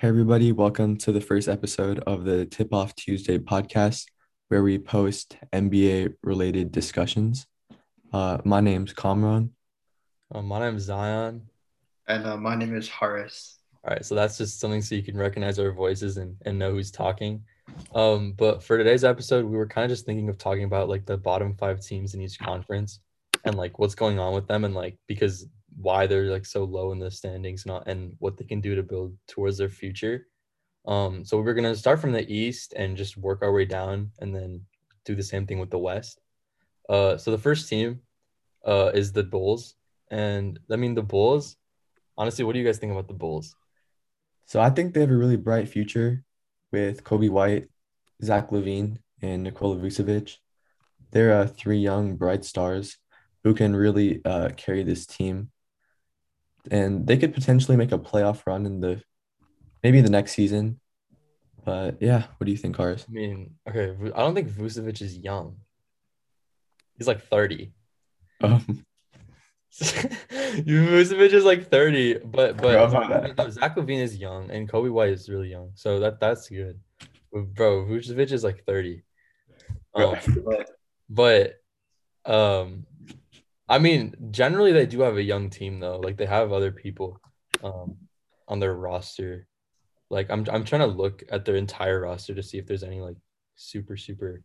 Hey, everybody, welcome to the first episode of the Tip Off Tuesday podcast, where we post NBA related discussions. Uh, my name's Kamran. Uh, my name's Zion. And uh, my name is Horace. All right, so that's just something so you can recognize our voices and, and know who's talking. Um, but for today's episode, we were kind of just thinking of talking about like the bottom five teams in each conference and like what's going on with them and like because why they're like so low in the standings and, and what they can do to build towards their future. Um, so we're gonna start from the east and just work our way down and then do the same thing with the west. Uh, so the first team uh, is the Bulls, and I mean the Bulls. Honestly, what do you guys think about the Bulls? So I think they have a really bright future with Coby White, Zach LaVine, and Nikola Vucevic. They're uh, three young bright stars who can really uh, carry this team and they could potentially make a playoff run in the maybe the next season. But yeah, what do you think, Cars? I mean, okay, I don't think Vucevic is young. He's like 30. Um, Vucevic is like 30, but but no, Zach LaVine is young and Coby White is really young. So that that's good. Bro, Vucevic is like 30. Um, but um I mean, generally they do have a young team though. Like they have other people um, on their roster. Like I'm I'm trying to look at their entire roster to see if there's any like super super.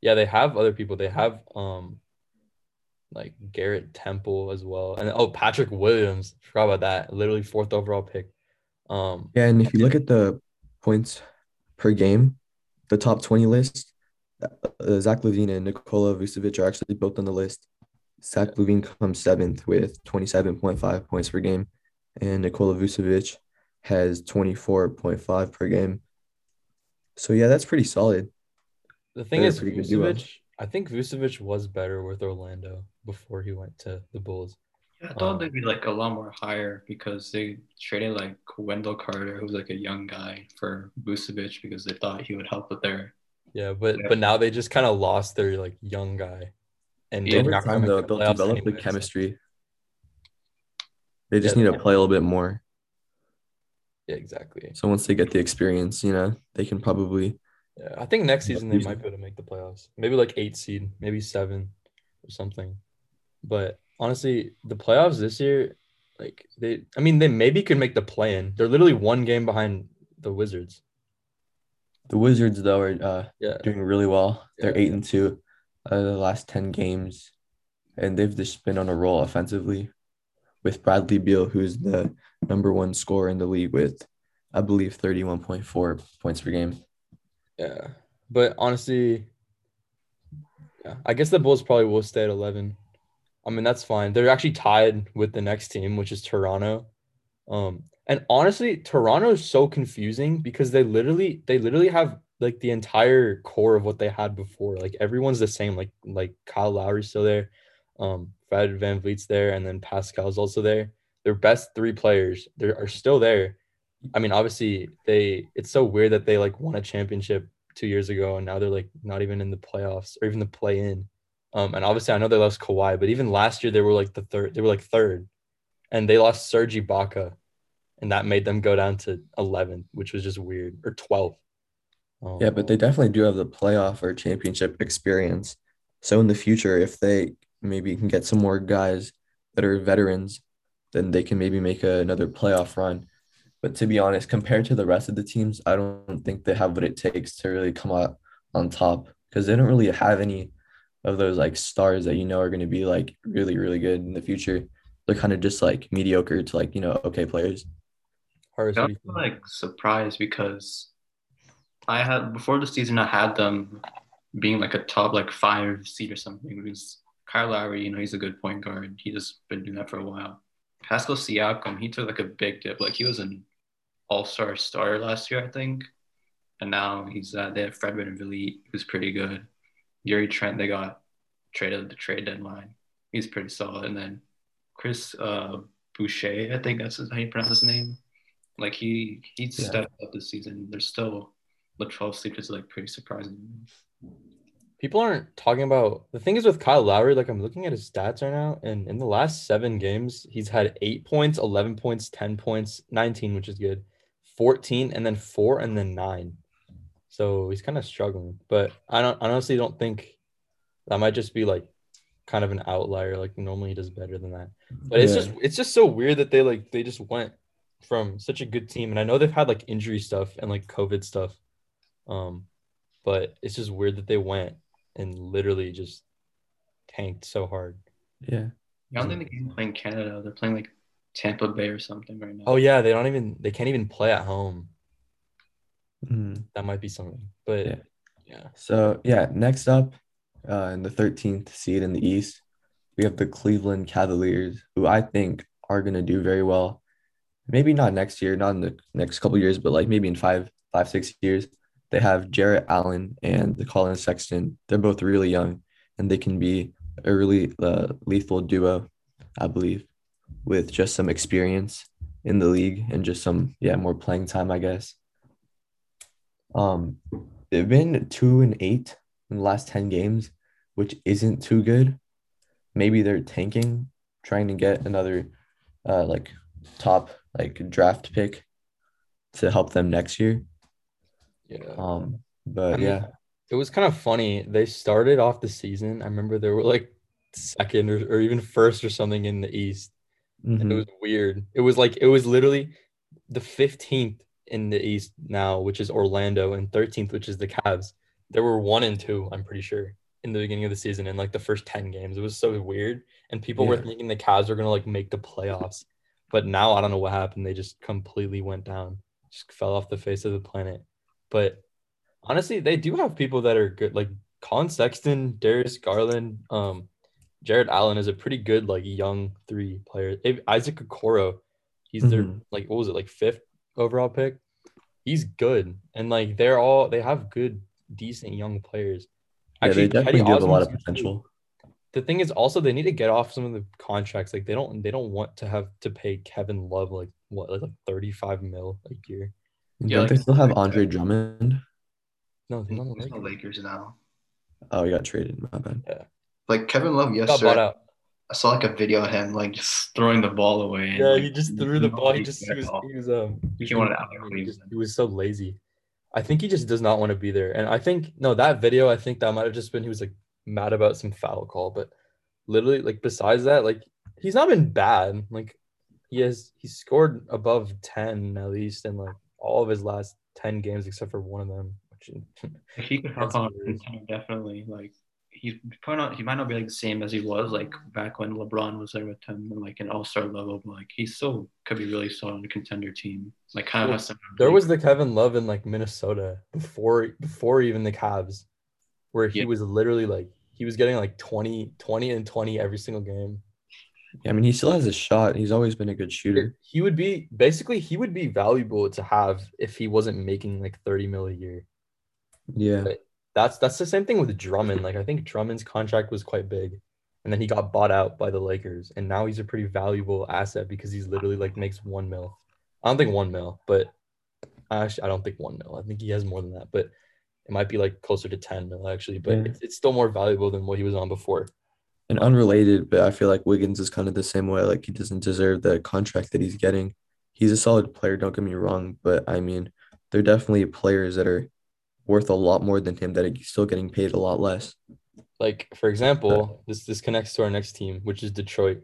Yeah, they have other people. They have um like Garrett Temple as well. And oh, Patrick Williams. Forgot about that. Literally fourth overall pick. Um Yeah, and if you look at the points per game, the top 20 list, uh, Zach LaVine and Nikola Vucevic are actually both on the list. Zach LaVine comes seventh with 27.5 points per game, and Nikola Vucevic has 24.5 per game. So yeah, that's pretty solid. The thing They're is, Vucevic, I think Vucevic was better with Orlando before he went to the Bulls. Yeah, I thought um, they'd be like a lot more higher because they traded like Wendell Carter, who's like a young guy, for Vucevic because they thought he would help with their. Yeah, but yeah. but now they just kind of lost their like young guy and yeah, over time they'll, they'll develop anyways. the chemistry. They just yeah, need to play a little bit more. Yeah, exactly. So once they get the experience, you know, they can probably. Yeah, I think next season they might be able to make the playoffs. Maybe like eight seed, maybe seven, or something. But honestly, the playoffs this year, like they, I mean, they maybe could make the play in. They're literally one game behind the Wizards. The Wizards though are uh, yeah. doing really well. They're yeah. eight and two uh, the last 10 games, and they've just been on a roll offensively with Bradley Beal, who's the number one scorer in the league with, I believe, 31.4 points per game. Yeah. But honestly, yeah, I guess the Bulls probably will stay at 11. I mean, that's fine. They're actually tied with the next team, which is Toronto. Um, and honestly, Toronto is so confusing because they literally they literally have like the entire core of what they had before. Like everyone's the same. Like like Kyle Lowry's still there, um, Fred VanVleet's there, and then Pascal's also there. Their best three players are still there. I mean, obviously they. It's so weird that they like won a championship two years ago, and now they're like not even in the playoffs or even the play in. Um, and obviously I know they lost Kawhi, but even last year they were like the third. They were like third, and they lost Serge Ibaka, and that made them go down to 11th, which was just weird, or 12th. Yeah, but they definitely do have the playoff or championship experience. So in the future, if they maybe can get some more guys that are veterans, then they can maybe make a, another playoff run. But to be honest, compared to the rest of the teams, I don't think they have what it takes to really come out on top because they don't really have any of those like stars that you know are going to be like really really good in the future. They're kind of just like mediocre to like you know okay players. I'm like surprised because I had before the season, I had them being like a top like five seed or something. Because Kyle Lowry, you know, he's a good point guard. He just been doing that for a while. Pascal Siakam, he took like a big dip. Like he was an All Star starter last year, I think, and now he's uh, they have Fred VanVleet, who's pretty good. Gary Trent, they got traded at the trade deadline. He's pretty solid, and then Chris uh, Boucher, I think that's how you pronounce his name. Like he he yeah. stepped up this season. They're still the 12 seed is like pretty surprising. People aren't talking about the thing is with Kyle Lowry. Like I'm looking at his stats right now, and in the last seven games, he's had eight points, 11 points, 10 points, 19, which is good, 14 and then four and then nine. So he's kind of struggling. But I don't I honestly don't think that might just be like kind of an outlier. Like normally he does better than that. But it's just it's just so weird that they like they just went from such a good team. And I know they've had like injury stuff and like COVID stuff. Um, but it's just weird that they went and literally just tanked so hard. Yeah. I don't think they can play in Canada. They're playing like Tampa Bay or something right now. Oh yeah, they don't even they can't even play at home. Mhm. That might be something. But Yeah. yeah. So yeah, next up, uh, in the 13th seed in the East, we have the Cleveland Cavaliers, who I think are gonna do very well. Maybe not next year, not in the next couple years, but like maybe in five, five, six years. They have Jarrett Allen and the Colin Sexton. They're both really young, and they can be a really uh, lethal duo, I believe, with just some experience in the league and just some yeah more playing time, I guess. Um, they've been two and eight in the last 10 games, which isn't too good. Maybe they're tanking, trying to get another uh like top like draft pick to help them next year. Yeah. Um, but I mean, yeah, It was kind of funny. They started off the season. I remember they were like second or, or even first or something in the East. And it mhm, was weird. It was like it was literally the 15th in the East now, which is Orlando, and 13th, which is the Cavs. There were one and two, I'm pretty sure, in the beginning of the season in like the first 10 games. It was so weird. And people were thinking the Cavs were gonna like make the playoffs. But now I don't know what happened. They just completely went down, just fell off the face of the planet. But honestly, they do have people that are good, like Colin Sexton, Darius Garland, um, Jarrett Allen is a pretty good like young three player. Isaac Okoro, he's their Mhm. like what was it like fifth overall pick? He's good, and like they're all they have good, decent young players. yeah, they definitely have a lot of Osman's good, too. potential. The thing is also they need to get off some of the contracts. Like they don't they don't want to have to pay Kevin Love like what like, like thirty five mil a year. Yeah, Don't like- they still have Andre. Drummond? No, they're not the He's the Lakers. Lakers now. Oh, he got traded. My bad. Yeah. Like Kevin Love Got bought yesterday. I saw like a video of him like just throwing the ball away. and, Yeah, like, he just threw the ball. He just he was he was um he, He wanted out he, just, he was so lazy. I think he just does not want to be there. And I think no, that video, I think that might have just been he was like mad about some foul call, but literally like besides that, like he's not been bad. Like he has he scored above 10 at least and like all of his last 10 games except for one of them. Which he could on definitely. Like he's probably not. He might not be like the same as he was like back when LeBron was there with him, like an All Star level. But like he still could be really solid on a contender team. Like kind of has there was the Kevin Love in like Minnesota before before even the Cavs, where he Yeah. was literally like he was getting like 20, 20 and 20 every single game. Yeah, I mean, he still has a shot. He's always been a good shooter. He would be basically he would be valuable to have if he wasn't making like 30 mil a year. Yeah. That's that's the same thing with Drummond. Like I think Drummond's contract was quite big. And then he got bought out by the Lakers. And now he's a pretty valuable asset because he's literally like makes one mil. I don't think one mil, but actually I don't think one mil. I think he has more than that. But it might be like closer to 10 mil actually. But Yeah. it's, it's still more valuable than what he was on before. And unrelated, but I feel like Wiggins is kind of the same way. Like he doesn't deserve the contract that he's getting. He's a solid player, don't get me wrong, but I mean, they're definitely players that are worth a lot more than him that are still getting paid a lot less. Like for example, this this connects to our next team, which is Detroit.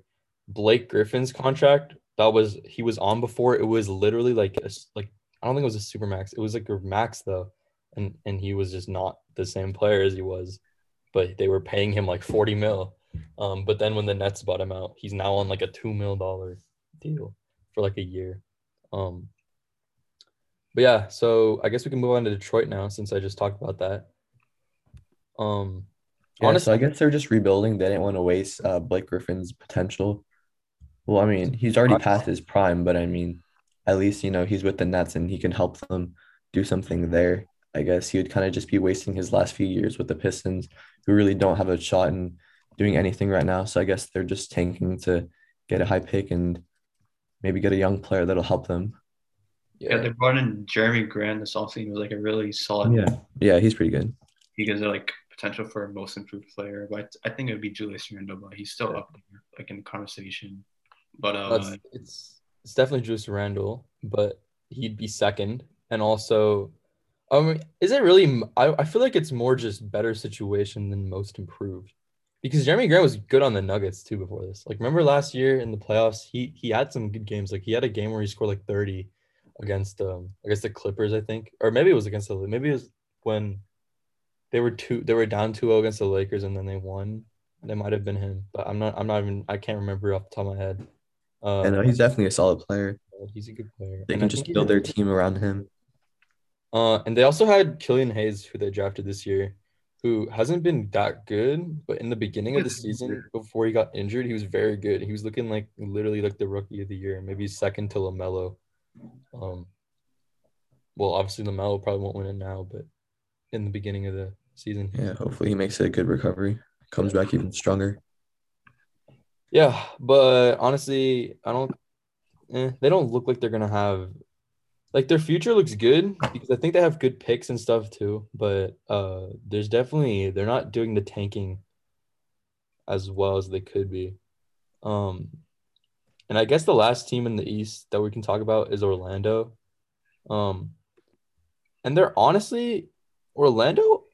Blake Griffin's contract that was he was on before. It was literally like a like I don't think it was a super max. It was like a max though, and and he was just not the same player as he was, but they were paying him like forty mil. Um, but then when the Nets bought him out, he's now on like a two mil dollar deal for like a year. Um, but yeah, so I guess we can move on to Detroit now since I just talked about that. Um, Yeah, honestly, so I guess they're just rebuilding. They didn't want to waste uh, Blake Griffin's potential. Well, I mean, he's already past his prime, but I mean, at least, you know, he's with the Nets and he can help them do something there. I guess he would kind of just be wasting his last few years with the Pistons, who really don't have a shot in doing anything right now. So I guess they're just tanking to get a high pick and maybe get a young player that'll help them. Yeah, they brought in Jerami Grant this offseason. He was like a really solid. Yeah. Yeah, he's pretty good. He gives it like potential for a most improved player. But I think it would be Julius Randle, but he's still up there, like in the conversation. But uh, That's, it's it's definitely Julius Randle, but he'd be second, and also, um, is it really? I, I feel like it's more just better situation than most improved, because Jerami Grant was good on the Nuggets too before this. Like, remember last year in the playoffs, he he had some good games. Like he had a game where he scored like thirty against um against the Clippers, I think, or maybe it was against the maybe it was when they were two they were down 2-0 against the Lakers and then they won. That might have been him, but I'm not I'm not even I can't remember off the top of my head. Uh, and he's definitely a solid player. He's a good player. They and can I just build their team around him. Uh, and they also had Killian Hayes, who they drafted this year, who hasn't been that good, but in the beginning of the season, before he got injured, he was very good. He was looking like literally like the rookie of the year, maybe second to Lamelo. Um, well, obviously Lamelo probably won't win it now, but in the beginning of the season, yeah, hopefully he makes a good recovery, comes back even stronger. Yeah, but honestly, I don't. Eh, they don't look like they're gonna have like their future looks good because I think they have good picks and stuff too. But uh, there's definitely they're not doing the tanking as well as they could be. Um, and I guess the last team in the East that we can talk about is Orlando. Um, and they're honestly Orlando.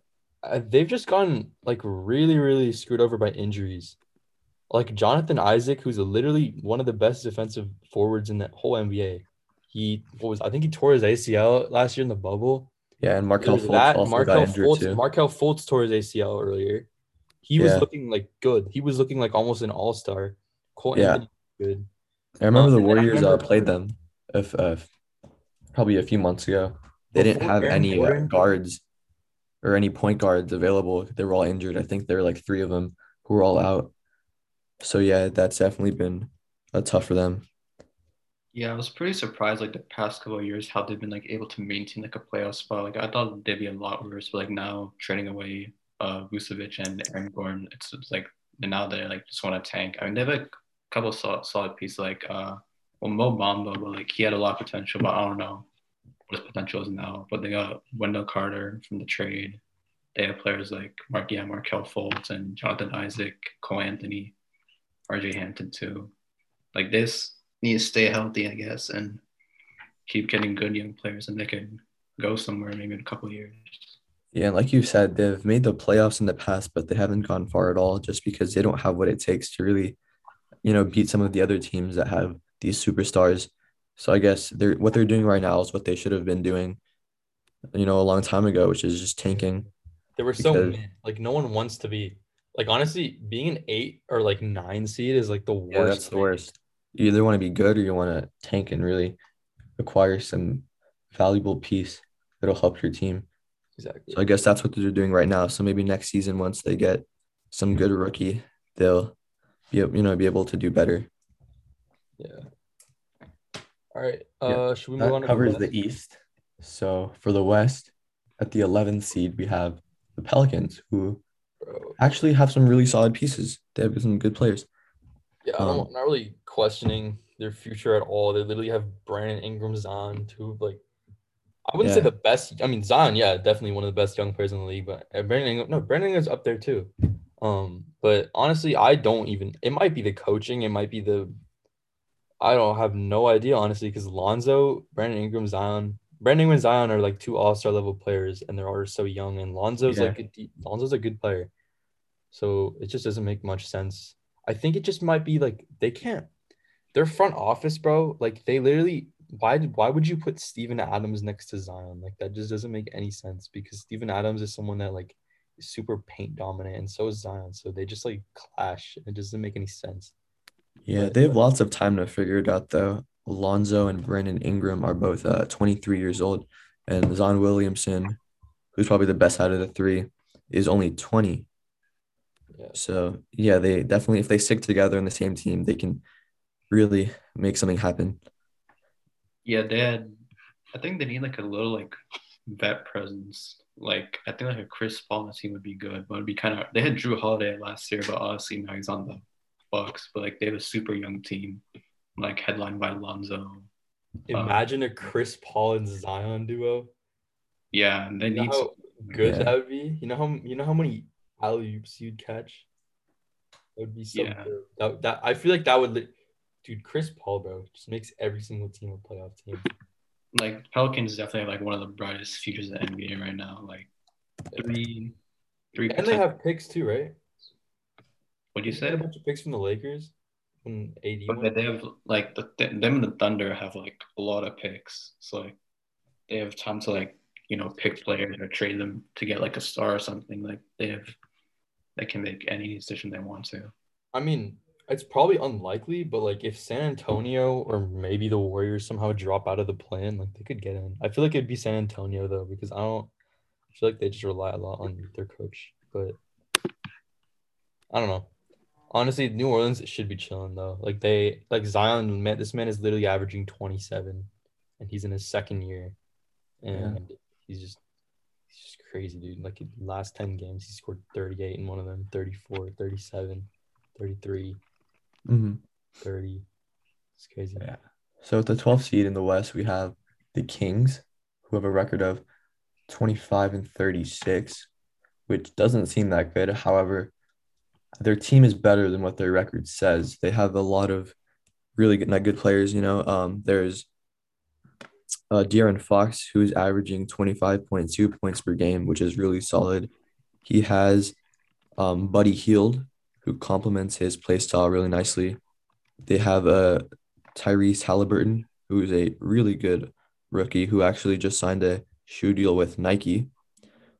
Uh, they've just gotten like really, really screwed over by injuries. Like Jonathan Isaac, who's literally one of the best defensive forwards in the whole NBA he was I think he tore his ACL last year in the bubble. Yeah, and Markelle Fultz that, also Markelle got injured Fultz, too. Markelle Fultz tore his ACL earlier. He yeah. was looking like good. He was looking like almost an all star. yeah, good. I remember um, the Warriors remember, uh, played them if uh, probably a few months ago. They didn't have Aaron any uh, guards or any point guards available. They were all injured. I think there were like three of them who were all out. So yeah, that's definitely been uh, tough for them. Yeah, I was pretty surprised like the past couple of years how they've been like able to maintain like a playoff spot. Like I thought they'd be a lot worse, but like now trading away uh Vucevic and Aaron Gordon, it's, it's like now they like just want to tank. I mean they have a couple solid, solid pieces like uh well Mo Bamba, but like he had a lot of potential, but I don't know what his potential is now. But they got Wendell Carter from the trade. They have players like Mark yeah, Markelle Fultz and Jonathan Isaac, Cole Anthony, RJ Hampton too. Like this need to stay healthy, I guess, and keep getting good young players, and they could go somewhere maybe in a couple years. Yeah, like you said, they've made the playoffs in the past, but they haven't gone far at all just because they don't have what it takes to really, you know, beat some of the other teams that have these superstars. So I guess they're what they're doing right now is what they should have been doing, you know, a long time ago, which is just tanking. They were so mid. like no one wants to be like honestly being an eight or like nine seed is like the worst. Yeah, that's the worst you either want to be good or you want to tank and really acquire some valuable piece that'll help your team. Exactly. So I guess that's what they're doing right now. So maybe next season, once they get some good rookie, they'll be you know be able to do better. Yeah. All right. Uh, yeah. should we move that on? covers the, the East. So for the West, at the 11th seed, we have the Pelicans, who Bro. actually have some really solid pieces. They have some good players. Yeah, um, I'm not really questioning their future at all. They literally have Brandon Ingram, Zion, two like I wouldn't yeah. say the best. I mean, Zion, yeah, definitely one of the best young players in the league. But Brandon Ingram, no, Brandon Ingram's up there too. Um, but honestly, I don't even. It might be the coaching. It might be the. I don't have no idea honestly because Lonzo, Brandon Ingram, Zion, Brandon Ingram, and Zion are like two All Star level players, and they're all so young. And Lonzo's yeah. like a, Lonzo's a good player, so it just doesn't make much sense I think it just might be like they can't. Their front office, bro, like they literally why why would you put Steven Adams next to Zion? Like that just doesn't make any sense because Steven Adams is someone that like is super paint dominant and so is Zion. So they just like clash. It doesn't make any sense. Yeah, they have lots of time to figure it out though. Alonzo and Brandon Ingram are both uh, 23 years old, and Zion Williamson, who's probably the best out of the three, is only 20. Yeah. So yeah, they definitely if they stick together in the same team, they can really make something happen. Yeah, they had. I think they need like a little like vet presence. Like I think like a Chris Paul on the team would be good, but it'd be kind of. They had Jrue Holiday last year, but obviously now he's on the Bucks. But like they have a super young team, like headlined by Lonzo. Imagine um, a Chris Paul and Zion duo. Yeah, and they you need. How good yeah. that would be. You know how you know how many alley oops you'd catch. That would be so yeah. good. That, that I feel like that would, dude. Chris Paul, bro, just makes every single team a playoff team. like Pelicans is definitely like one of the brightest futures in the NBA right now. Like three, three. And they have picks too, right? What do you say? A bunch of picks from the Lakers. When AD. But they have like the them and the Thunder have like a lot of picks. So like they have time to like you know pick players or trade them to get like a star or something. Like they have, they can make any decision they want to. I mean, it's probably unlikely, but like if San Antonio or maybe the Warriors somehow drop out of the plan, like they could get in. I feel like it'd be San Antonio though, because I don't I feel like they just rely a lot on their coach. But I don't know. Honestly, New Orleans should be chilling though. Like they like Zion, man, this man is literally averaging 27 and he's in his second year. And yeah. he's just just crazy, dude. Like last 10 games, he scored 38 in one of them, 34, 37, 33 mm-hmm. 30. It's crazy. Yeah. So at the 12th seed in the West, we have the Kings, who have a record of 25 and 36, which doesn't seem that good. However, their team is better than what their record says. They have a lot of really good, not good players. You know, um, there's uh, De'Aaron Fox, who's averaging 25.2 points per game, which is really solid. He has um, Buddy Hield, who complements his play style really nicely. They have uh, Tyrese Halliburton, who is a really good rookie who actually just signed a shoe deal with Nike.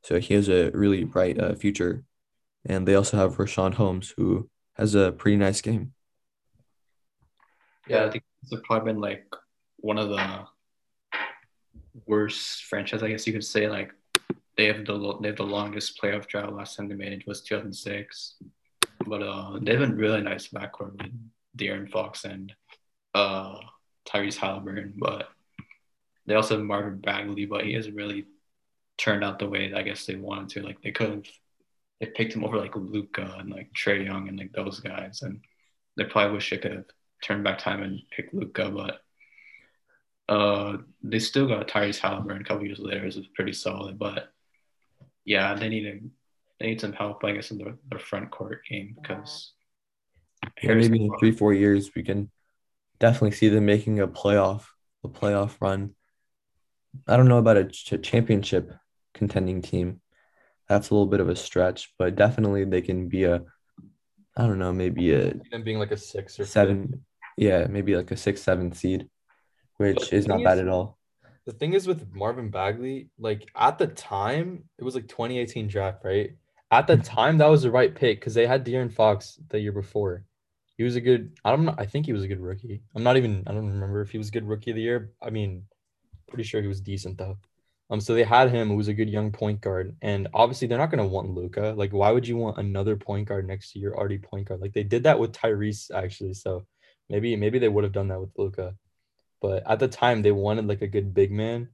So he has a really bright uh, future. And they also have Richaun Holmes, who has a pretty nice game. Yeah, I think it's probably been like one of the worst franchise, I guess you could say. Like they have the they have the longest playoff drought. Last time they made it was 2006. But uh, they have a really nice backcourt with De'Aaron Fox and uh, Tyrese Halliburton. But they also have Marvin Bagley, but he hasn't really turned out the way I guess they wanted to. Like they could have, they picked him over like Luka and like Trae Young and like those guys, and they probably wish they could have turned back time and picked Luka, but uh, they still got Tyrese Halliburton a couple years later, is pretty solid. But yeah, they need a, they need some help, I guess, in their, their front court game because yeah, maybe in three four years we can definitely see them making a playoff a playoff run. I don't know about a ch- championship contending team. That's a little bit of a stretch, but definitely they can be a. I don't know, maybe a them being like a six or seven. Fifth. Yeah, maybe like a six, seven seed, which is not bad at all. The thing is with Marvin Bagley, like at the time, it was like 2018 draft, right? At the time, that was the right pick because they had De'Aaron Fox the year before. He was a good. I don't know. I think he was a good rookie. I'm not even. I don't remember if he was a good rookie of the year. I mean, pretty sure he was decent though. Um, so they had him who was a good young point guard, and obviously they're not gonna want Luka. Like, why would you want another point guard next to your already point guard? Like they did that with Tyrese actually. So maybe maybe they would have done that with Luka, but at the time they wanted like a good big man,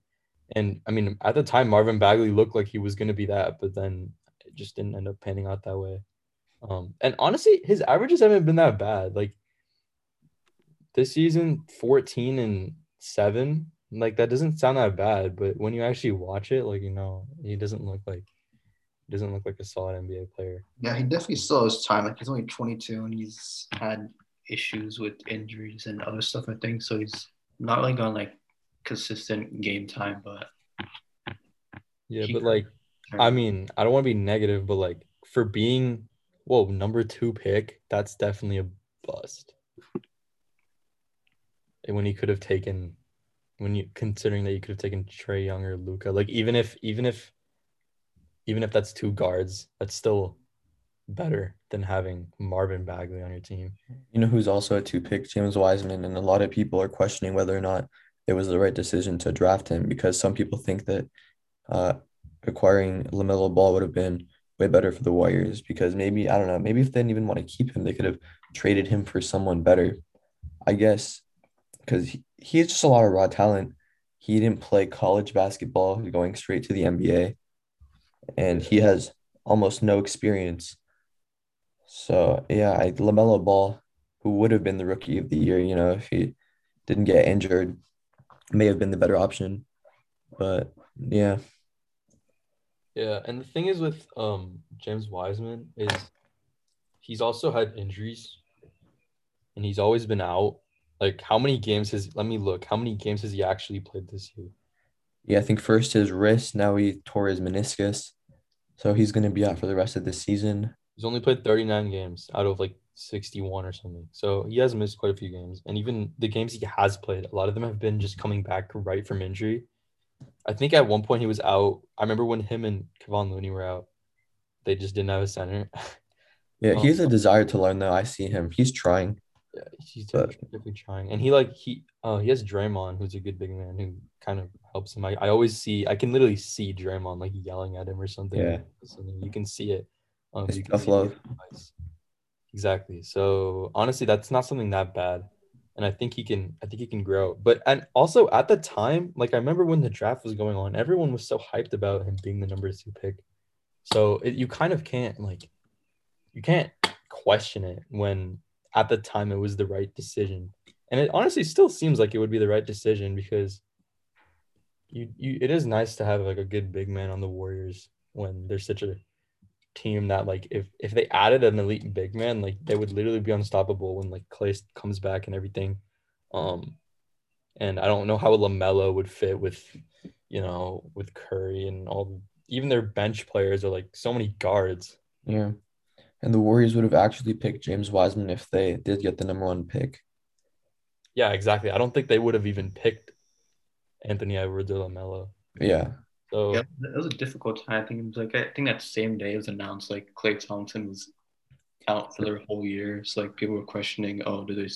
and I mean at the time Marvin Bagley looked like he was gonna be that, but then it just didn't end up panning out that way. Um, and honestly, his averages haven't been that bad. Like this season, 14 and 7. Like that doesn't sound that bad, but when you actually watch it, like you know, he doesn't look like he doesn't look like a solid NBA player. Yeah, he definitely still has time. Like he's only 22 and he's had issues with injuries and other stuff, I think. So he's not like on like consistent game time, but yeah, but like I mean, I don't want to be negative, but like for being whoa, number two pick, that's definitely a bust. And when he could have taken, when you considering that you could have taken Trae Young or Luka, like even if even if even if that's two guards, that's still better than having Marvin Bagley on your team. You know who's also a two pick, James Wiseman, and a lot of people are questioning whether or not it was the right decision to draft him because some people think that uh, acquiring LaMelo Ball would have been way better for the Warriors because maybe I don't know, maybe if they didn't even want to keep him, they could have traded him for someone better. I guess because he, he just a lot of raw talent. He didn't play college basketball, he's going straight to the NBA, and he has almost no experience. So yeah, I LaMelo Ball, who would have been the rookie of the year, you know, if he didn't get injured, may have been the better option. But yeah. Yeah, and the thing is with um James Wiseman is he's also had injuries and he's always been out. Like how many games has let me look. How many games has he actually played this year? Yeah, I think first his wrist, now he tore his meniscus. So he's gonna be out for the rest of the season. He's only played 39 games out of like 61 or something. So he has missed quite a few games. And even the games he has played, a lot of them have been just coming back right from injury. I think at one point he was out. I remember when him and Kevon Looney were out, they just didn't have a center. Yeah, he has a desire to learn though. I see him. He's trying. Yeah, he's But- definitely trying. And he like he uh he has Draymond, who's a good big man who kind of helps him. I, I always see I can literally see Draymond like yelling at him or something. Yeah. Something. You can see it. Um, tough see it in love. highlights. Exactly. So honestly, that's not something that bad. And I think he can I think he can grow. But and also at the time, like I remember when the draft was going on, everyone was so hyped about him being the number two pick. So it, you kind of can't like you can't question it when at the time it was the right decision. And it honestly still seems like it would be the right decision because you you it is nice to have like a good big man on the Warriors when there's such a team that like if if they added an elite big man, like they would literally be unstoppable when like Klay comes back and everything. Um and I don't know how LaMelo would fit with you know with Curry and all even their bench players are like so many guards. Yeah. And the Warriors would have actually picked James Wiseman if they did get the number one pick. Yeah, exactly. I don't think they would have even picked Anthony Edwards or LaMelo. Yeah. So Yeah, it was a difficult time. I think it was like I think that same day it was announced like Klay Thompson was out for the whole year. So like people were questioning, oh, do they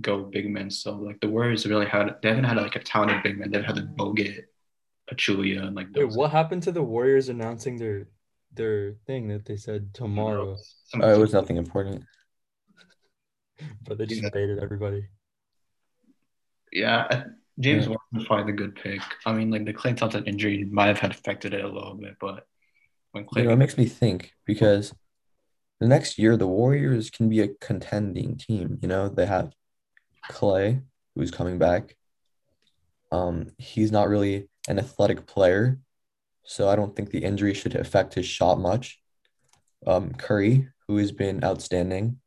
go big men? So like the Warriors really had they haven't had like a talented big man. They've had like Bogut, Pachulia, and like wait, what happened to the Warriors announcing their their thing that they said tomorrow, Some- Uh, it was nothing important. but they just Yeah. baited everybody? Yeah, I- James Yeah. Warren was probably the good pick. I mean, like the Klay Thompson injury might have had affected it a little bit, but when Klay, You know, it makes me think because the next year the Warriors can be a contending team. You know, they have Klay, who's coming back. Um, he's not really an athletic player, so I don't think the injury should affect his shot much. Um, Curry, who has been outstanding.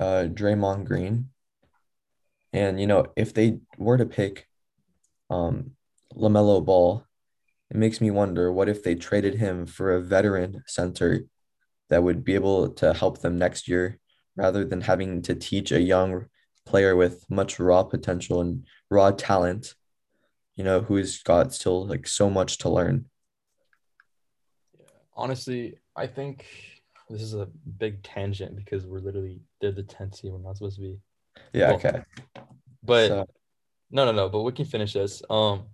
Uh, Draymond Green. And you know, if they were to pick um LaMelo Ball, it makes me wonder what if they traded him for a veteran center that would be able to help them next year rather than having to teach a young player with much raw potential and raw talent, you know, who's got still like so much to learn. Honestly, I think this is a big tangent because we're literally they're the 10th seed. We're not supposed to be. Yeah, Well, okay. But So, no, no, no. But we can finish this. Um,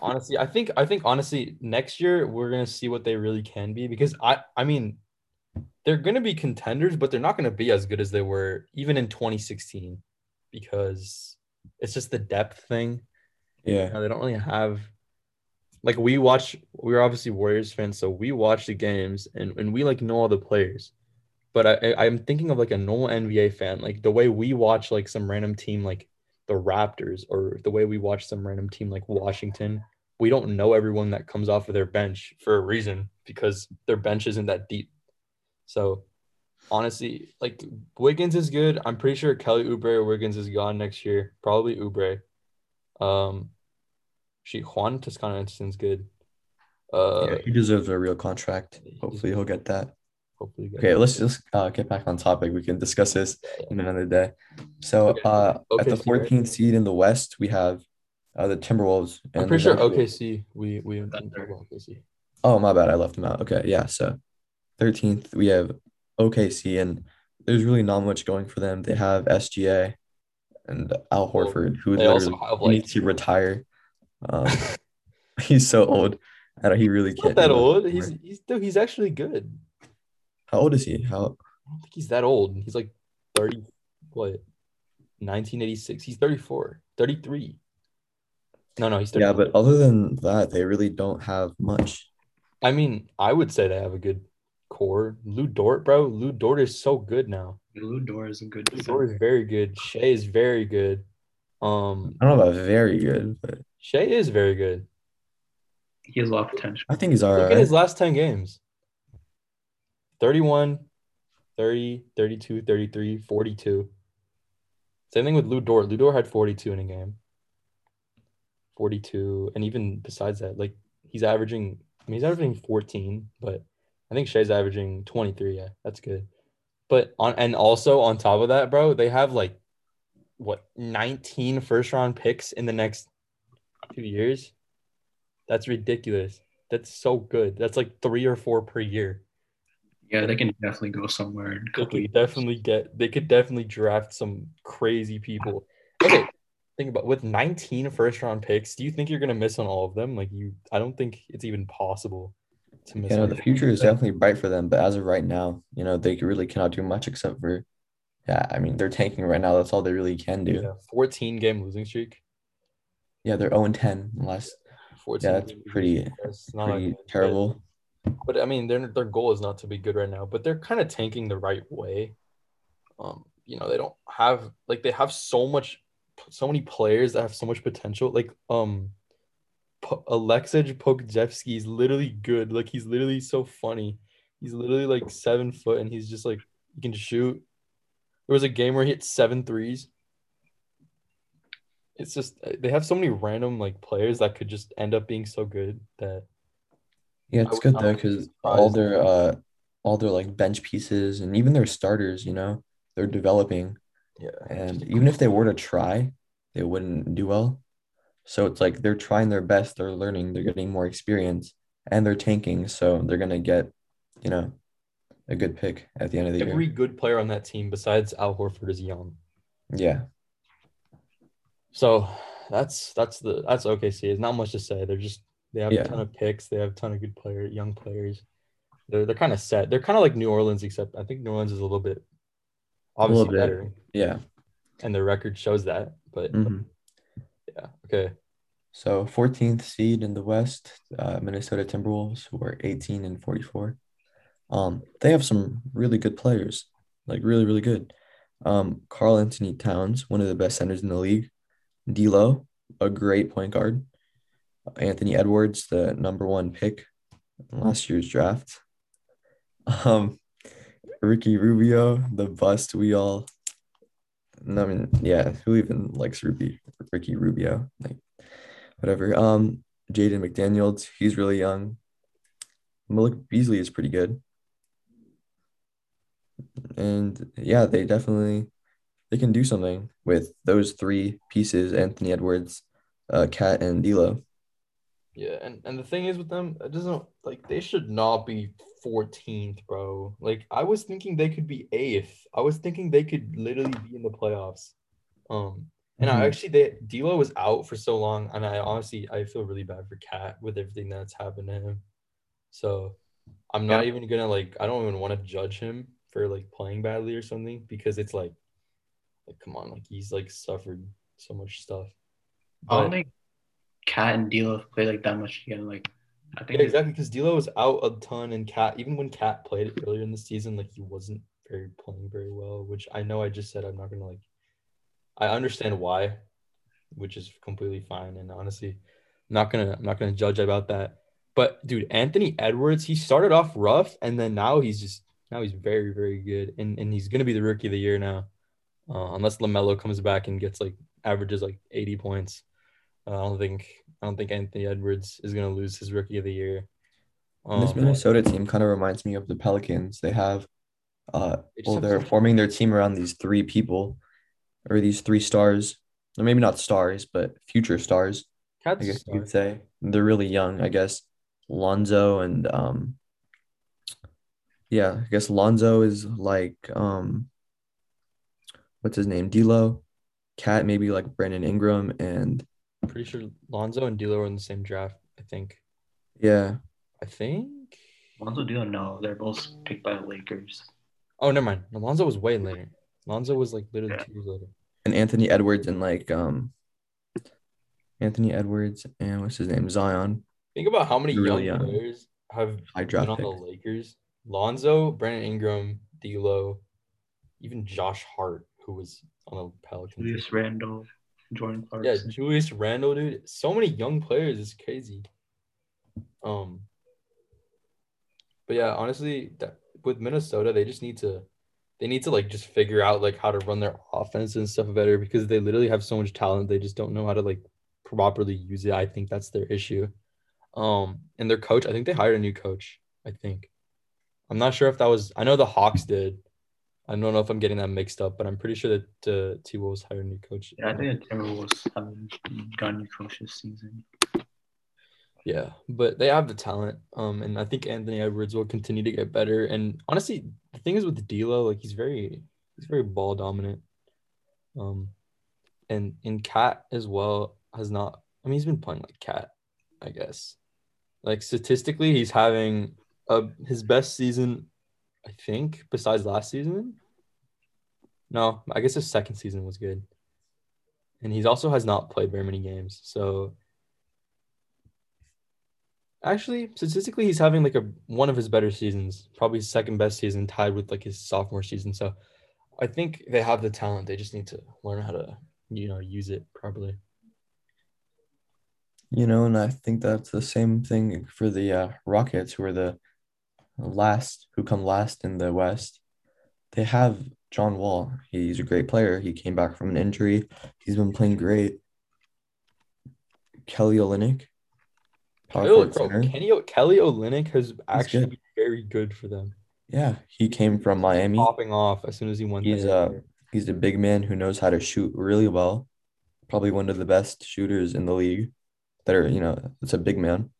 honestly, I think I think honestly next year we're gonna see what they really can be because I I mean they're gonna be contenders, but they're not gonna be as good as they were even in 2016 because it's just the depth thing. yeah. You know, they don't really have like we watch we're obviously Warriors fans, so we watch the games and, and we like know all the players. But I, I I'm thinking of like a normal NBA fan, like the way we watch like some random team like the Raptors or the way we watch some random team like Washington. We don't know everyone that comes off of their bench for a reason because their bench isn't that deep. So honestly, like Wiggins is good. I'm pretty sure Kelly Oubre or Wiggins is gone next year. Probably Oubre. Um, she Juan Toscano Anderson's good. Uh, yeah, he deserves a real contract. Hopefully he'll get that. Hopefully. Okay, let's just uh, get back on topic. We can discuss this in another day. So, Okay. uh, at the OKC, right? 14th seed in the West, we have uh, the Timberwolves. I'm pretty sure OKC. We we didn't talk Thunder. about OKC. Oh, my bad. I left them out. Okay, yeah. So, 13th, we have OKC, and there's really not much going for them. They have SGA and Al Horford, who they also have, like- needs to retire. Um, he's so old. I don't, he really He's can't. not that old. He's he's dude, he's actually good. How old is he? How? I don't think he's that old. He's like 30 what? 1986. He's 34. 33. No, no, he's 30. Yeah, but other than that, they really don't have much. I mean, I would say they have a good core. Lu Dort, bro. Lu Dort is so good now. Lu Dort is a good. Lu Dort is very good. Shai is very good. Um, I don't know about very good, but Shai is very good. He has a lot of potential. I think he's all Look right. at his last 10 games 31, 30, 32, 33, 42. Same thing with Lu Dort. Lu Dort had 42 in a game. 42. And even besides that, like he's averaging, I mean, he's averaging 14, but I think Shai's averaging 23. Yeah, that's good. But on, and also on top of that, bro, they have like what 19 first round picks in the next two years. That's ridiculous. That's so good. That's like three or four per year. Yeah, they can definitely go somewhere. They could definitely get. They could definitely draft some crazy people. Okay, think about with 19 first round picks. Do you think you're gonna miss on all of them? Like you, I don't think it's even possible to miss. Yeah, no, the future is definitely bright for them, but as of right now, you know, they really cannot do much except for, yeah, I mean, they're tanking right now. That's all they really can do. Yeah, 14 game losing streak. Yeah, they're 0 and 10 last. 14 yeah, that's pretty, pretty terrible. But I mean, their their goal is not to be good right now, but they're kind of tanking the right way. Um, you know, they don't have like they have so much, so many players that have so much potential. Like um, P- Aleksej Pokusevski is literally good. Like he's literally so funny. He's literally like seven foot, and he's just like he can shoot. There was a game where he hit seven threes. It's just they have so many random like players that could just end up being so good that yeah, it's good though because all their uh all their like bench pieces and even their starters, you know, they're developing. Yeah. And even if they were to try, they wouldn't do well. So it's like they're trying their best, they're learning, they're getting more experience, and they're tanking. So they're gonna get, you know, a good pick at the end of the Every year. Every good player on that team besides Al Horford is young. Yeah. So that's that's the that's OKC. It's not much to say. They're just they have yeah. a ton of picks. They have a ton of good player, young players. They're they're kind of set. They're kind of like New Orleans, except I think New Orleans is a little bit obviously little bit. better. Yeah, and their record shows that. But mm-hmm. yeah, okay. So 14th seed in the West, uh, Minnesota Timberwolves, who are 18 and 44. Um, they have some really good players, like really, really good. Um, Karl-Anthony Towns, one of the best centers in the league. D'Lo, a great point guard. Anthony Edwards, the number one pick last year's draft. Um, Ricky Rubio, the bust we all. I mean, yeah, who even likes Ruby, Ricky Rubio? Like, whatever. Um, Jaden McDaniels, he's really young. Malik Beasley is pretty good. And yeah, they definitely they can do something with those three pieces: Anthony Edwards, uh, KAT, and D'Lo. Yeah, and, and the thing is with them, it doesn't like they should not be 14th, bro. Like I was thinking they could be eighth. I was thinking they could literally be in the playoffs. Um, and mm-hmm. I actually they D'Lo was out for so long, and I honestly I feel really bad for KAT with everything that's happened to him. So I'm not yeah. even gonna like I don't even want to judge him for like playing badly or something because it's like like come on, like he's like suffered so much stuff. But, I KAT and D'Lo play like that much together. Like I think yeah, exactly because D'Lo was out a ton, and KAT even when KAT played it earlier in the season, like he wasn't very playing very well. Which I know I just said I'm not gonna like. I understand why, which is completely fine, and honestly, I'm not gonna I'm not gonna judge about that. But dude, Anthony Edwards, he started off rough, and then now he's just now he's very very good, and and he's gonna be the rookie of the year now, uh, unless Lamelo comes back and gets like averages like 80 points. Uh, I don't think I don't think Anthony Edwards is gonna lose his rookie of the year. Um, this Minnesota team kind of reminds me of the Pelicans. They have, uh, well, they're forming their team around these three people, or these three stars, or maybe not stars, but future stars. I guess you'd say they're really young. I guess Lonzo and um, yeah, I guess Lonzo is like um, what's his name? D'Lo, KAT maybe like Brandon Ingram and pretty sure Lonzo and D'Lo are in the same draft. I think. Yeah. I think. Lonzo D'Lo, no, they're both picked by the Lakers. Oh, never mind. No, Lonzo was way later. Lonzo was like literally yeah. two years later. And Anthony Edwards and like um. Anthony Edwards and what's his name Zion. Think about how many young, young, players have been on pick. the Lakers. Lonzo, Brandon Ingram, D'Lo, even Josh Hart, who was on the Pelicans. Julius Randle. Jordan Clarkson. Yeah, Julius Randle, dude. So many young players. It's crazy. Um, but yeah, honestly, that, with Minnesota, they just need to they need to like just figure out like how to run their offense and stuff better because they literally have so much talent. They just don't know how to like properly use it. I think that's their issue. Um, and their coach, I think they hired a new coach. I think. I'm not sure if that was. I know the Hawks did. I don't know if I'm getting that mixed up, but I'm pretty sure that uh, T Wolves hired a new coach. Yeah, I think the Timberwolves haven't got a new coach this season. Yeah, but they have the talent. Um, and I think Anthony Edwards will continue to get better. And honestly, the thing is with D'Lo, like he's very, he's very ball dominant. Um, and in KAT as well has not. I mean, he's been playing like KAT, I guess. Like statistically, he's having a his best season, I think, besides last season. No, I guess his second season was good. And he's also has not played very many games, so Actually, statistically, he's having like a one of his better seasons, probably his second best season, tied with like his sophomore season. So, I think they have the talent. They just need to learn how to, you know, use it properly. You know, and I think that's the same thing for the uh, Rockets, who are the last, who come last in the West. They have John Wall. He's a great player. He came back from an injury. He's been playing great. Kelly Olynyk, Kelly, bro, Kenny Kelly Olynyk has actually been very good for them. Yeah, he came from Miami. Popping off as soon as he won. He's a he's a big man who knows how to shoot really well. Probably one of the best shooters in the league. That are you know it's a big man.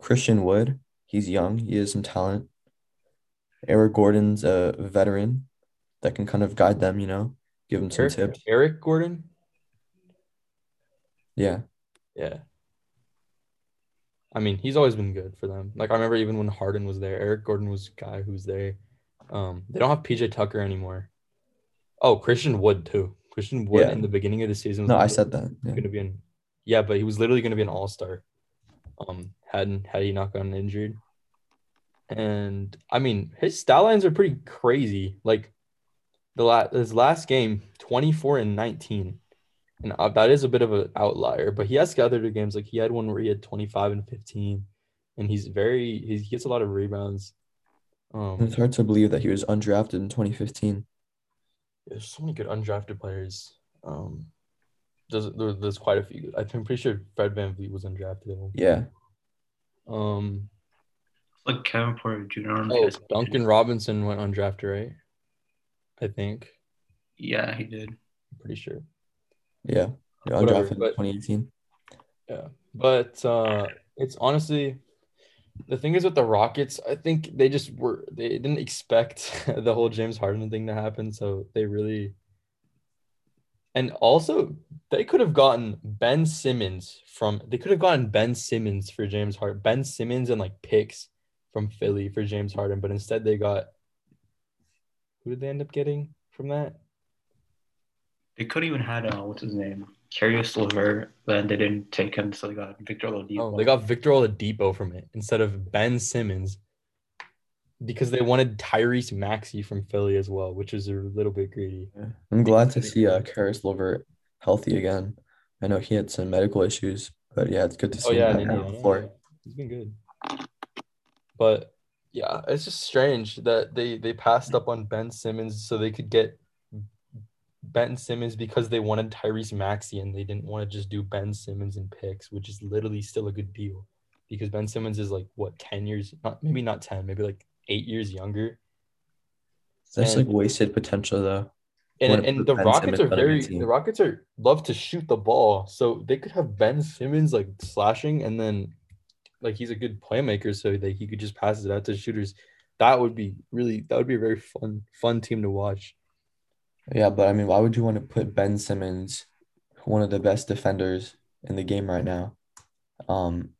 Christian Wood, he's young. He has some talent. Eric Gordon's a veteran that can kind of guide them. You know, give them some Eric, tips. Eric Gordon. Yeah. Yeah. I mean, he's always been good for them. Like I remember even when Harden was there, Eric Gordon was a guy who was there. Um, they don't have PJ Tucker anymore. Oh, Christian Wood too. Christian Wood yeah. in the beginning of the season. no, I said that. Yeah. Going to be an, yeah, but he was literally going to be an All Star. Um, hadn't had he not gotten injured. And I mean, his stat lines are pretty crazy. Like the last his last game, twenty four and nineteen and uh, that is a bit of an outlier. But he has other games like he had one where he had 25 and 15, and he's very he gets a lot of rebounds. Um, it's hard to believe that he was undrafted in 2015. There's so many good undrafted players. Um, there's there's quite a few. I'm pretty sure Fred Van VanVleet was undrafted. Yeah. Um. Like Kevin Porter Jr. Oh, Duncan Robinson went undrafted, right? I think. Yeah, he did. I'm pretty sure. Yeah. Yeah, undrafted but, 2018. Yeah. But uh it's honestly the thing is with the Rockets, I think they just were they didn't expect the whole James Harden thing to happen. So they really and also they could have gotten Ben Simmons from they could have gotten Ben Simmons for James Harden, Ben Simmons and like picks from Philly for James Harden, but instead they got who did they end up getting from that? They could even had uh, what's his name, Caris LeVert, but they didn't take him, so they got Victor Oladipo. Oh, they got Victor Oladipo from it instead of Ben Simmons because they wanted Tyrese Maxey from Philly as well, which is a little bit greedy. Yeah. I'm glad to see uh, Caris LeVert healthy again. I know he had some medical issues, but yeah, it's good to oh, see oh, yeah, him on the floor. He's been good. But yeah, it's just strange that they they passed up on Ben Simmons so they could get Ben Simmons because they wanted Tyrese Maxey and they didn't want to just do Ben Simmons and picks, which is literally still a good deal because Ben Simmons is like what 10 years, not maybe not 10, maybe like eight years younger. That's and, like wasted potential though. And, and the ben Rockets Simmons are very the Rockets are love to shoot the ball. So they could have Ben Simmons like slashing and then like he's a good playmaker, so that he could just pass it out to shooters. That would be really that would be a very fun, fun team to watch. Yeah, but I mean, why would you want to put Ben Simmons, one of the best defenders in the game right now, um,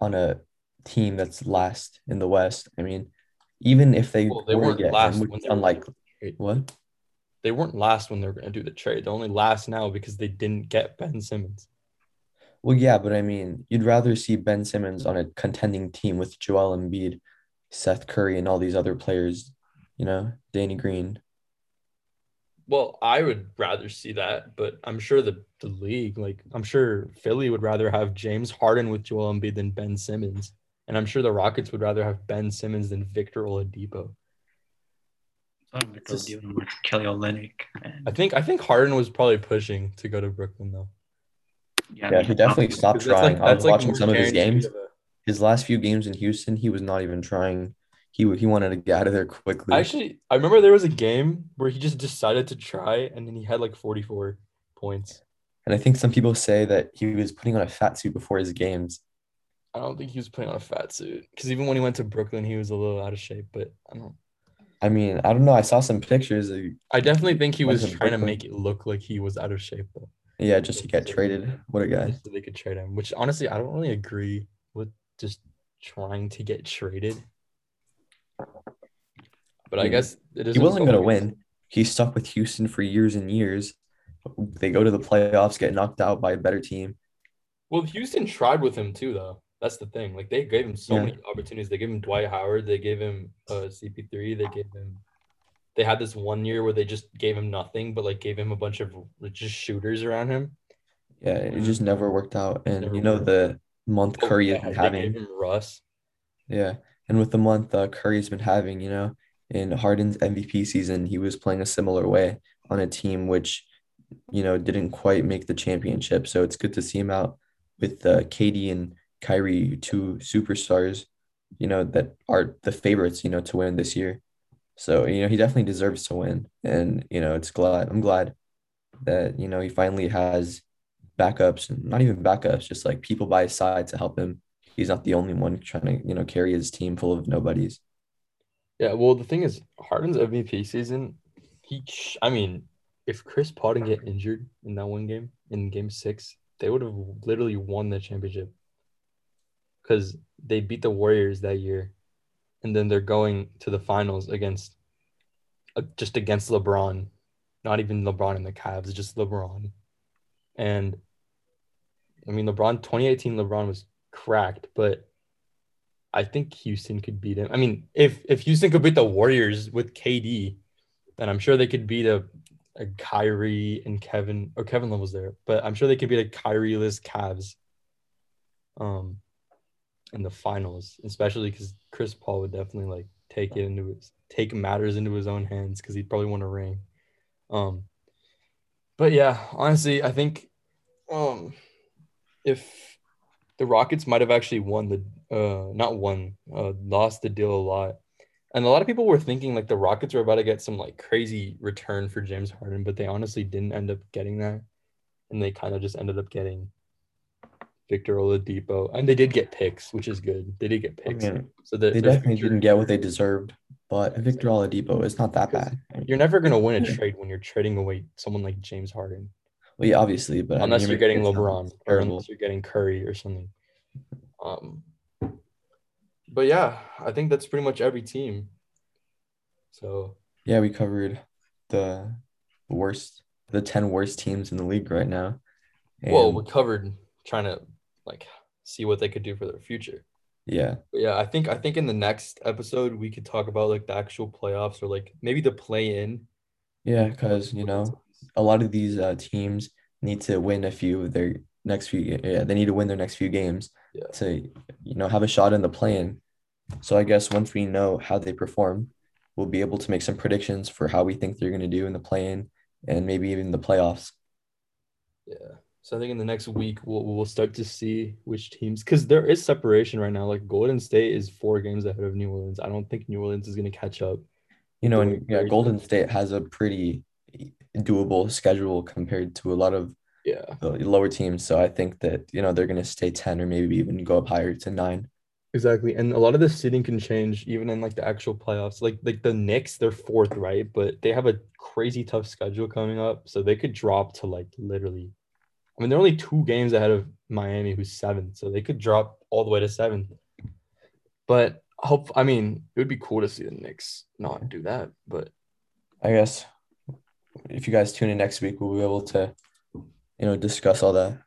on a team that's last in the West? I mean, even if they, well, they weren't last him, when unlikely. What? They weren't last when they were going to do the trade. They're only last now because they didn't get Ben Simmons. Well, yeah, but I mean, you'd rather see Ben Simmons on a contending team with Joel Embiid, Seth Curry, and all these other players, you know, Danny Green. Well, I would rather see that, but I'm sure the, the league, like I'm sure Philly would rather have James Harden with Joel Embiid than Ben Simmons. And I'm sure the Rockets would rather have Ben Simmons than Victor Oladipo. Just, dealing with Kelly Olynyk. And... I think I think Harden was probably pushing to go to Brooklyn though. Yeah, yeah he definitely stopped trying. Like, I was like watching some of his games. His last few games in Houston, he was not even trying. He he wanted to get out of there quickly. Actually, I remember there was a game where he just decided to try, and then he had like 44 points. And I think some people say that he was putting on a fat suit before his games. I don't think he was putting on a fat suit because even when he went to Brooklyn, he was a little out of shape. But I don't. I mean, I don't know. I saw some pictures. I definitely think he was trying Brooklyn. to make it look like he was out of shape, though. Yeah, just to get traded. What a guy. So they could trade him, which honestly, I don't really agree with just trying to get traded. But I hmm. guess it is. He wasn't going to win. He stuck with Houston for years and years. They go to the playoffs, get knocked out by a better team. Well, Houston tried with him too, though. That's the thing. Like they gave him so yeah. many opportunities. They gave him Dwight Howard. They gave him uh, CP3. They gave him. They had this one year where they just gave him nothing, but like gave him a bunch of just shooters around him. Yeah, it just never worked out. And never you know the month oh, Curry oh, yeah, having Russ. Yeah, and with the month uh, Curry's been having, you know, in Harden's MVP season, he was playing a similar way on a team which, you know, didn't quite make the championship. So it's good to see him out with uh, KD and Kyrie, two superstars, you know, that are the favorites, you know, to win this year. So, you know, he definitely deserves to win. And, you know, it's glad I'm glad that, you know, he finally has backups and not even backups, just like people by his side to help him. He's not the only one trying to, you know, carry his team full of nobodies. Yeah, well, the thing is, Harden's MVP season, he, I mean, if Chris Paul didn't get injured in that one game, in game six, they would have literally won the championship because they beat the Warriors that year, and then they're going to the finals against, uh, just against LeBron, not even LeBron and the Cavs, just LeBron, and I mean LeBron 2018 LeBron was cracked, but I think Houston could beat him. I mean, if if Houston could beat the Warriors with KD, then I'm sure they could beat a, a Kyrie and Kevin or Kevin Love was there, but I'm sure they could beat a Kyrie-less Cavs. Um, in the finals, especially because Chris Paul would definitely like take it into his take matters into his own hands because he'd probably want a ring. Um, but yeah, honestly, I think um, if the Rockets might have actually won the uh not won uh lost the deal a lot. And a lot of people were thinking like the Rockets were about to get some like crazy return for James Harden, but they honestly didn't end up getting that. And they kind of just ended up getting Victor Oladipo, and they did get picks, which is good. They did get picks, I mean, so they definitely didn't get what they deserved. But Victor Oladipo is not that bad. You're never gonna win a trade when you're trading away someone like James Harden. Well, yeah, obviously, but unless I mean, you're getting LeBron or unless you're getting Curry or something. Um, but yeah, I think that's pretty much every team. So yeah, we covered the worst, the ten worst teams in the league right now. And well, we covered trying to like see what they could do for their future. Yeah. But yeah, I think I think in the next episode we could talk about like the actual playoffs or like maybe the play in. Yeah, because you know a lot of these uh, teams need to win a few of their next few. Yeah, they need to win their next few games yeah. to you know have a shot in the play in. So I guess once we know how they perform, we'll be able to make some predictions for how we think they're going to do in the play in and maybe even the playoffs. Yeah. So I think in the next week we'll we'll start to see which teams because there is separation right now. Like Golden State is four games ahead of New Orleans. I don't think New Orleans is going to catch up. You know, and yeah, Golden State has a pretty doable schedule compared to a lot of yeah lower teams. So I think that you know they're going to stay ten or maybe even go up higher to nine. Exactly, and a lot of the seeding can change even in like the actual playoffs. Like like the Knicks, they're fourth, right? But they have a crazy tough schedule coming up, so they could drop to like literally I mean, they're only two games ahead of Miami, who's seventh, so they could drop all the way to seventh. But hope I mean it would be cool to see the Knicks not do that. But I guess if you guys tune in next week, we'll be able to, you know, discuss all that.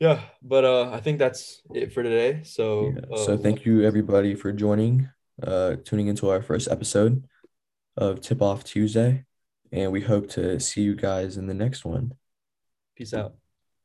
Yeah, but uh, I think that's it for today. So, yeah. so uh, thank you everybody for joining, uh, tuning into our first episode of Tipoff Tuesday, and we hope to see you guys in the next one. Peace out.